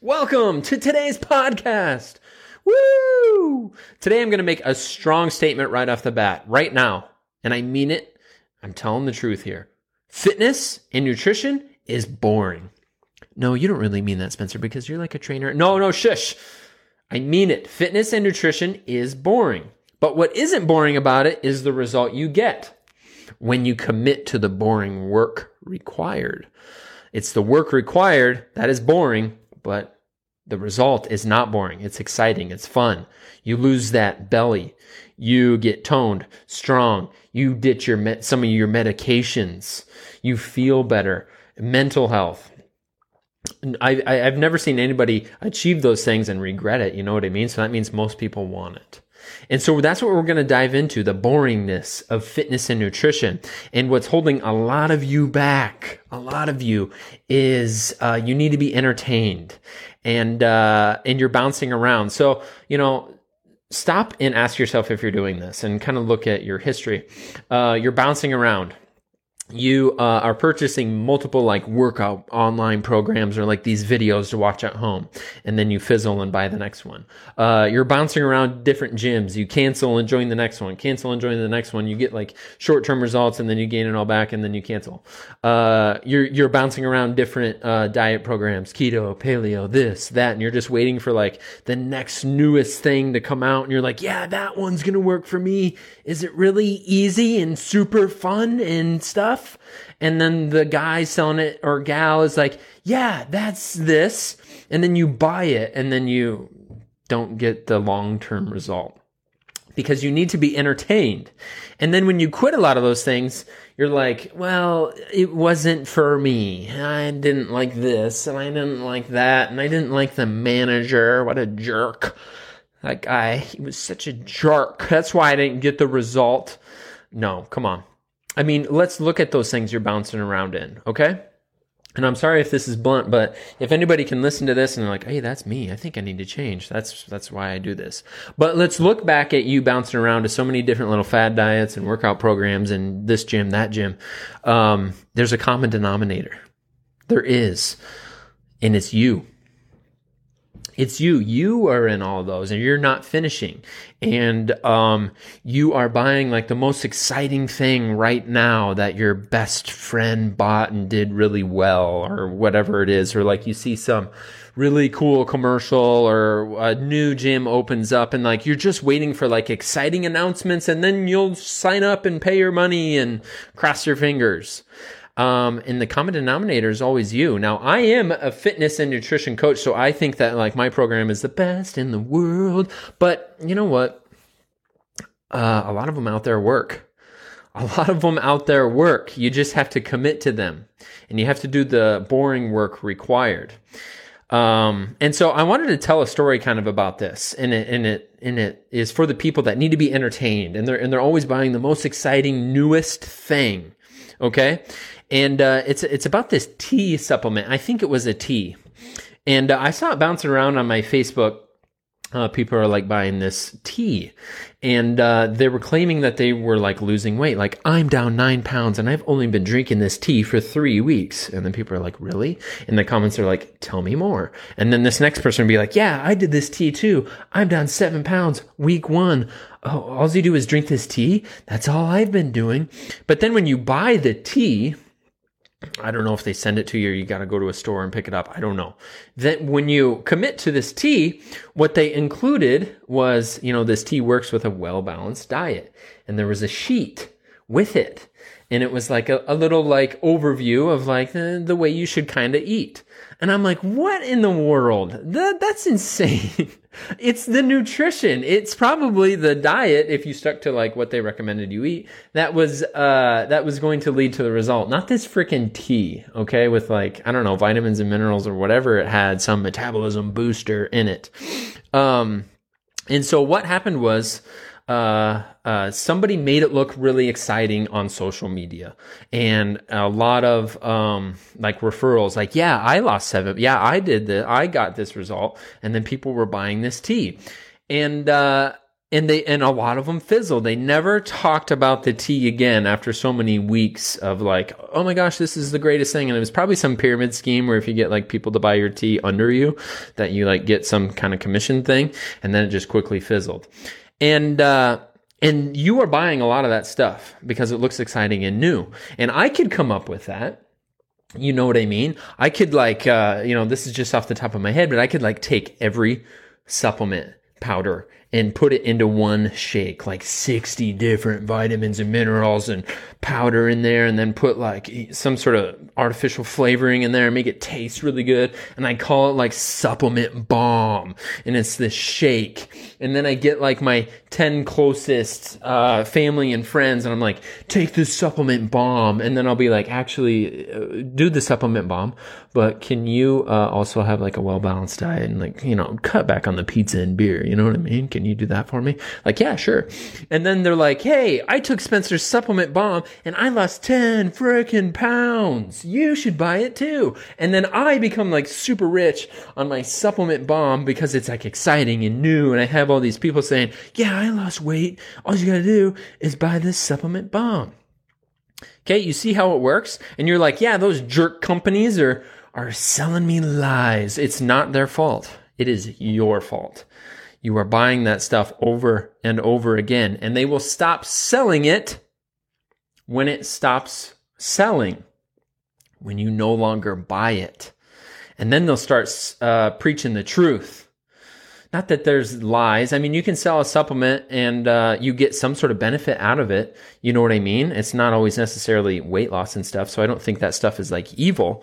Welcome to today's podcast. Woo! Today I'm going to make a strong statement right off the bat, right now. And I mean it. I'm telling the truth here. Fitness and nutrition is boring. No, you don't really mean that, Spencer, because you're like a trainer. No, no, shush. I mean it. Fitness and nutrition is boring. But what isn't boring about it is the result you get when you commit to the boring work required. It's the work required that is boring, but the result is not boring. It's exciting. It's fun. You lose that belly. You get toned, strong. You ditch your med- some of your medications. You feel better. Mental health. I, I, I've never seen anybody achieve those things and regret it. You know what I mean? So that means most people want it. And so that's what we're going to dive into the boringness of fitness and nutrition. And what's holding a lot of you back, a lot of you, is uh, you need to be entertained and, uh, and you're bouncing around. So, you know, stop and ask yourself if you're doing this and kind of look at your history. Uh, you're bouncing around you uh, are purchasing multiple like workout online programs or like these videos to watch at home and then you fizzle and buy the next one. Uh, you're bouncing around different gyms. You cancel and join the next one cancel and join the next one. You get like short-term results and then you gain it all back and then you cancel. Uh, you're you're bouncing around different uh, diet programs. Keto paleo this that and you're just waiting for like the next newest thing to come out and you're like yeah that one's gonna work for me. Is it really easy and super fun and stuff stuff. And then the guy selling it or gal is like, yeah, that's this. And then you buy it and then you don't get the long term result because you need to be entertained. And then when you quit a lot of those things, you're like, well, it wasn't for me. I didn't like this and I didn't like that and I didn't like the manager. What a jerk. That guy, he was such a jerk. That's why I didn't get the result. No, come on. I mean, let's look at those things you're bouncing around in, okay? And I'm sorry if this is blunt, but if anybody can listen to this and they're like, "Hey, that's me. I think I need to change." That's that's why I do this. But let's look back at you bouncing around to so many different little fad diets and workout programs and this gym, that gym. Um, there's a common denominator. There is, and it's you. It's you. You are in all those and you're not finishing. And um, you are buying like the most exciting thing right now that your best friend bought and did really well or whatever it is. Or like you see some really cool commercial or a new gym opens up and like you're just waiting for like exciting announcements and then you'll sign up and pay your money and cross your fingers. Um, and the common denominator is always you. Now, I am a fitness and nutrition coach, so I think that like my program is the best in the world. But you know what? Uh, a lot of them out there work. A lot of them out there work. You just have to commit to them, and you have to do the boring work required. Um, and so I wanted to tell a story kind of about this, and it and it and it is for the people that need to be entertained, and they're and they're always buying the most exciting, newest thing. Okay, and uh, it's it's about this tea supplement. I think it was a tea, and uh, I saw it bouncing around on my Facebook. Uh, people are like buying this tea, and uh, they were claiming that they were like losing weight. Like I'm down nine pounds, and I've only been drinking this tea for three weeks. And then people are like, "Really?" And the comments are like, "Tell me more." And then this next person would be like, "Yeah, I did this tea too. I'm down seven pounds week one oh, all you do is drink this tea. That's all I've been doing. But then when you buy the tea, I don't know if they send it to you or you got to go to a store and pick it up. I don't know. That when you commit to this tea, what they included was, you know, this tea works with a well balanced diet. And there was a sheet with it. And it was like a, a little like overview of like the, the way you should kind of eat. And I'm like, what in the world? That, that's insane. it's the nutrition. It's probably the diet, if you stuck to like what they recommended you eat, that was, uh, that was going to lead to the result. Not this freaking tea, okay? With like, I don't know, vitamins and minerals or whatever it had, some metabolism booster in it. Um, and so what happened was, uh, uh, somebody made it look really exciting on social media and a lot of um, like referrals like yeah i lost seven yeah i did that i got this result and then people were buying this tea and uh, and they and a lot of them fizzled. They never talked about the tea again after so many weeks of like, oh my gosh, this is the greatest thing. And it was probably some pyramid scheme where if you get like people to buy your tea under you, that you like get some kind of commission thing, and then it just quickly fizzled. And uh, and you are buying a lot of that stuff because it looks exciting and new. And I could come up with that. You know what I mean? I could like, uh, you know, this is just off the top of my head, but I could like take every supplement powder and put it into one shake, like 60 different vitamins and minerals and powder in there, and then put like some sort of artificial flavoring in there and make it taste really good. And I call it like supplement bomb. And it's this shake. And then I get like my 10 closest uh, family and friends, and I'm like, take this supplement bomb. And then I'll be like, actually, uh, do the supplement bomb, but can you uh, also have like a well balanced diet and like, you know, cut back on the pizza and beer? You know what I mean? Can you do that for me? Like, yeah, sure. And then they're like, hey, I took Spencer's supplement bomb and I lost 10 freaking pounds. You should buy it too. And then I become like super rich on my supplement bomb because it's like exciting and new. And I have all these people saying, yeah, I lost weight. All you gotta do is buy this supplement bomb. Okay, you see how it works? And you're like, yeah, those jerk companies are, are selling me lies. It's not their fault. It is your fault. You are buying that stuff over and over again, and they will stop selling it when it stops selling, when you no longer buy it. And then they'll start uh, preaching the truth. Not that there's lies. I mean, you can sell a supplement and uh, you get some sort of benefit out of it. You know what I mean? It's not always necessarily weight loss and stuff. So I don't think that stuff is like evil.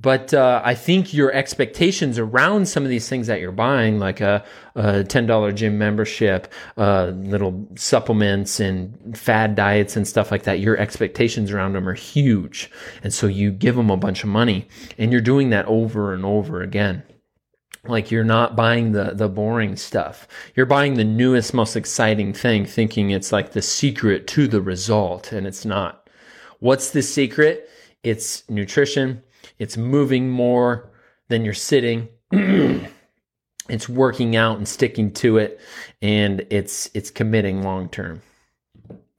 But uh, I think your expectations around some of these things that you're buying, like a, a $10 gym membership, uh, little supplements and fad diets and stuff like that, your expectations around them are huge. And so you give them a bunch of money and you're doing that over and over again. Like you're not buying the, the boring stuff. You're buying the newest, most exciting thing, thinking it's like the secret to the result, and it's not. What's the secret? It's nutrition it's moving more than you're sitting. it's working out and sticking to it and it's it's committing long term.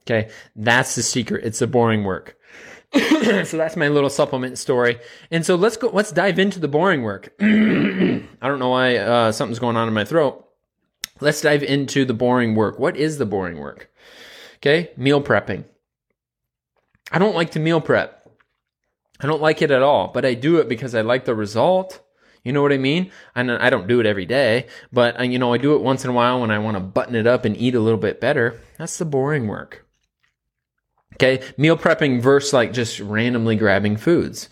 Okay? That's the secret. It's the boring work. so that's my little supplement story. And so let's go let's dive into the boring work. I don't know why uh, something's going on in my throat. Let's dive into the boring work. What is the boring work? Okay? Meal prepping. I don't like to meal prep. I don't like it at all, but I do it because I like the result. You know what I mean? And I don't do it every day, but uh, you know, I do it once in a while when I want to button it up and eat a little bit better. That's the boring work. Okay. Meal prepping versus like just randomly grabbing foods,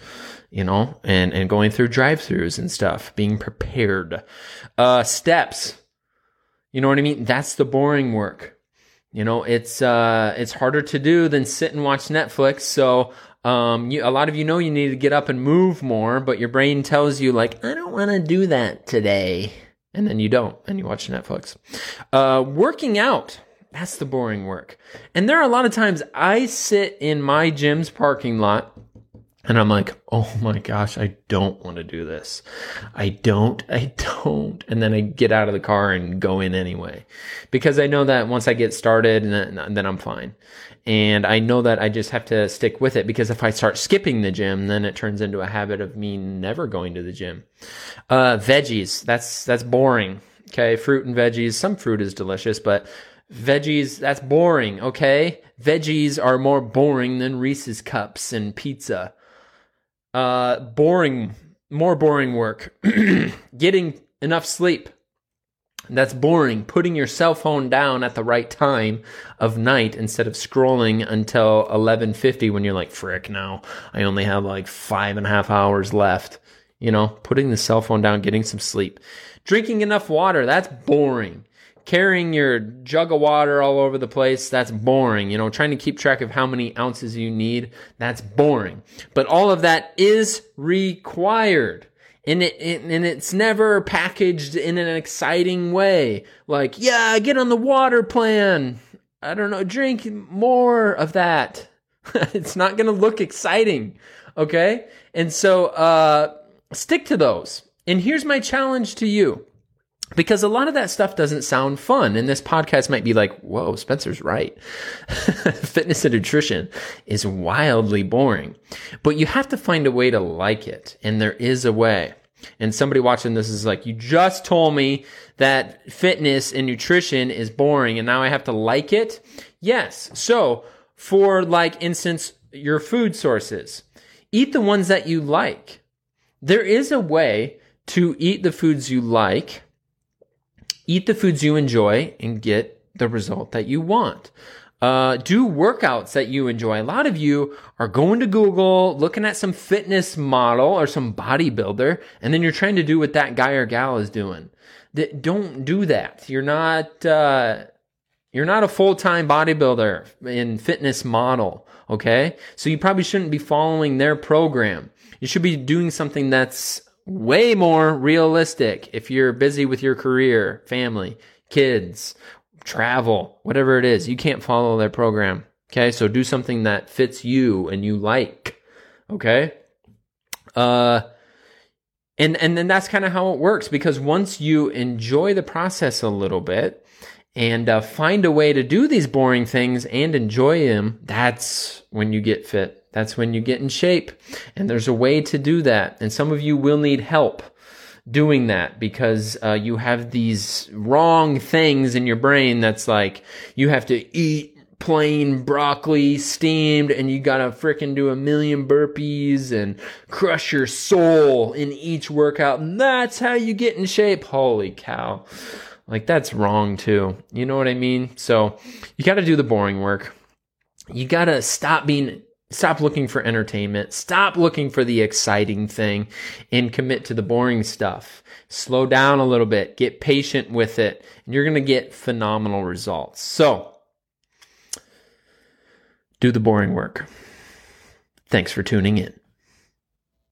you know, and, and going through drive throughs and stuff, being prepared. Uh, steps. You know what I mean? That's the boring work. You know, it's, uh, it's harder to do than sit and watch Netflix. So um, you, a lot of you know you need to get up and move more, but your brain tells you like, I don't want to do that today. And then you don't, and you watch Netflix. Uh, working out. That's the boring work. And there are a lot of times I sit in my gym's parking lot and I'm like, oh my gosh, I don't want to do this. I don't, I don't. And then I get out of the car and go in anyway. Because I know that once I get started, and then, then I'm fine. And I know that I just have to stick with it because if I start skipping the gym, then it turns into a habit of me never going to the gym. Uh, veggies, that's, that's boring. Okay. Fruit and veggies. Some fruit is delicious, but veggies, that's boring. Okay. Veggies are more boring than Reese's cups and pizza. Uh, boring, more boring work. Getting enough sleep. That's boring. Putting your cell phone down at the right time of night instead of scrolling until 11:50 when you're like, "Frick, now I only have like five and a half hours left." You know, putting the cell phone down, getting some sleep, drinking enough water. That's boring. Carrying your jug of water all over the place, that's boring. You know, trying to keep track of how many ounces you need, that's boring. But all of that is required. And it, and it's never packaged in an exciting way. Like yeah get on the water plan. I don't know drink more of that. It's not going to look exciting okay? And so uh stick to those. And here's my challenge to you because a lot of that stuff doesn't sound fun. And this podcast might be like, whoa, Spencer's right. Fitness and nutrition is wildly boring, but you have to find a way to like it. And there is a way. And somebody watching this is like, you just told me that fitness and nutrition is boring and now I have to like it. Yes. So for like instance, your food sources, eat the ones that you like. There is a way to eat the foods you like eat the foods you enjoy and get the result that you want. Uh, do workouts that you enjoy. A lot of you are going to Google, looking at some fitness model or some bodybuilder, and then you're trying to do what that guy or gal is doing. That don't do that. You're not. Uh, you're not a full time bodybuilder in fitness model. Okay, so you probably shouldn't be following their program. You should be doing something that's way more realistic if you're busy with your career, family, kids, travel, whatever it is. You can't follow their program. Okay. So do something that fits you and you like. Okay. Uh, and, and then that's kind of how it works because once you enjoy the process a little bit and uh, find a way to do these boring things and enjoy them, that's when you get fit. That's when you get in shape. And there's a way to do that. And some of you will need help doing that because uh, you have these wrong things in your brain that's like you have to eat plain broccoli steamed and you gotta fricking do a million burpees and crush your soul in each workout. And that's how you get in shape. Holy cow. Like that's wrong too. You know what i mean? So you gotta do the boring work. You gotta stop being Stop looking for entertainment. Stop looking for the exciting thing and commit to the boring stuff. Slow down a little bit. Get patient with it and you're going to get phenomenal results. So do the boring work. Thanks for tuning in.